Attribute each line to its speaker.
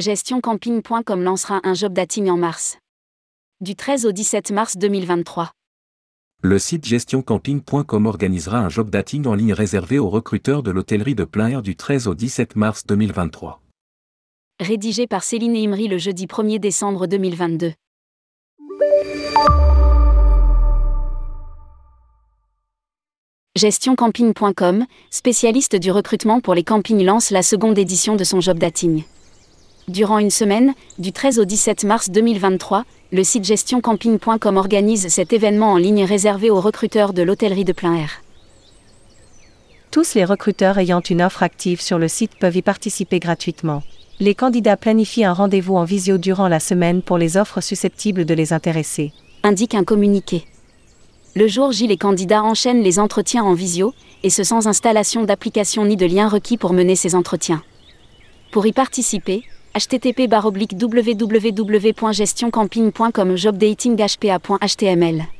Speaker 1: gestioncamping.com lancera un job dating en mars. Du 13 au 17 mars 2023.
Speaker 2: Le site gestioncamping.com organisera un job dating en ligne réservé aux recruteurs de l'hôtellerie de plein air du 13 au 17 mars 2023.
Speaker 1: Rédigé par Céline Imri le jeudi 1er décembre 2022. Gestioncamping.com, spécialiste du recrutement pour les campings, lance la seconde édition de son job dating. Durant une semaine, du 13 au 17 mars 2023, le site gestioncamping.com organise cet événement en ligne réservé aux recruteurs de l'hôtellerie de plein air.
Speaker 3: Tous les recruteurs ayant une offre active sur le site peuvent y participer gratuitement. Les candidats planifient un rendez-vous en visio durant la semaine pour les offres susceptibles de les intéresser.
Speaker 1: Indique un communiqué. Le jour J, les candidats enchaînent les entretiens en visio, et ce sans installation d'application ni de lien requis pour mener ces entretiens. Pour y participer, http www.gestioncamping.com jobdatinghpa.html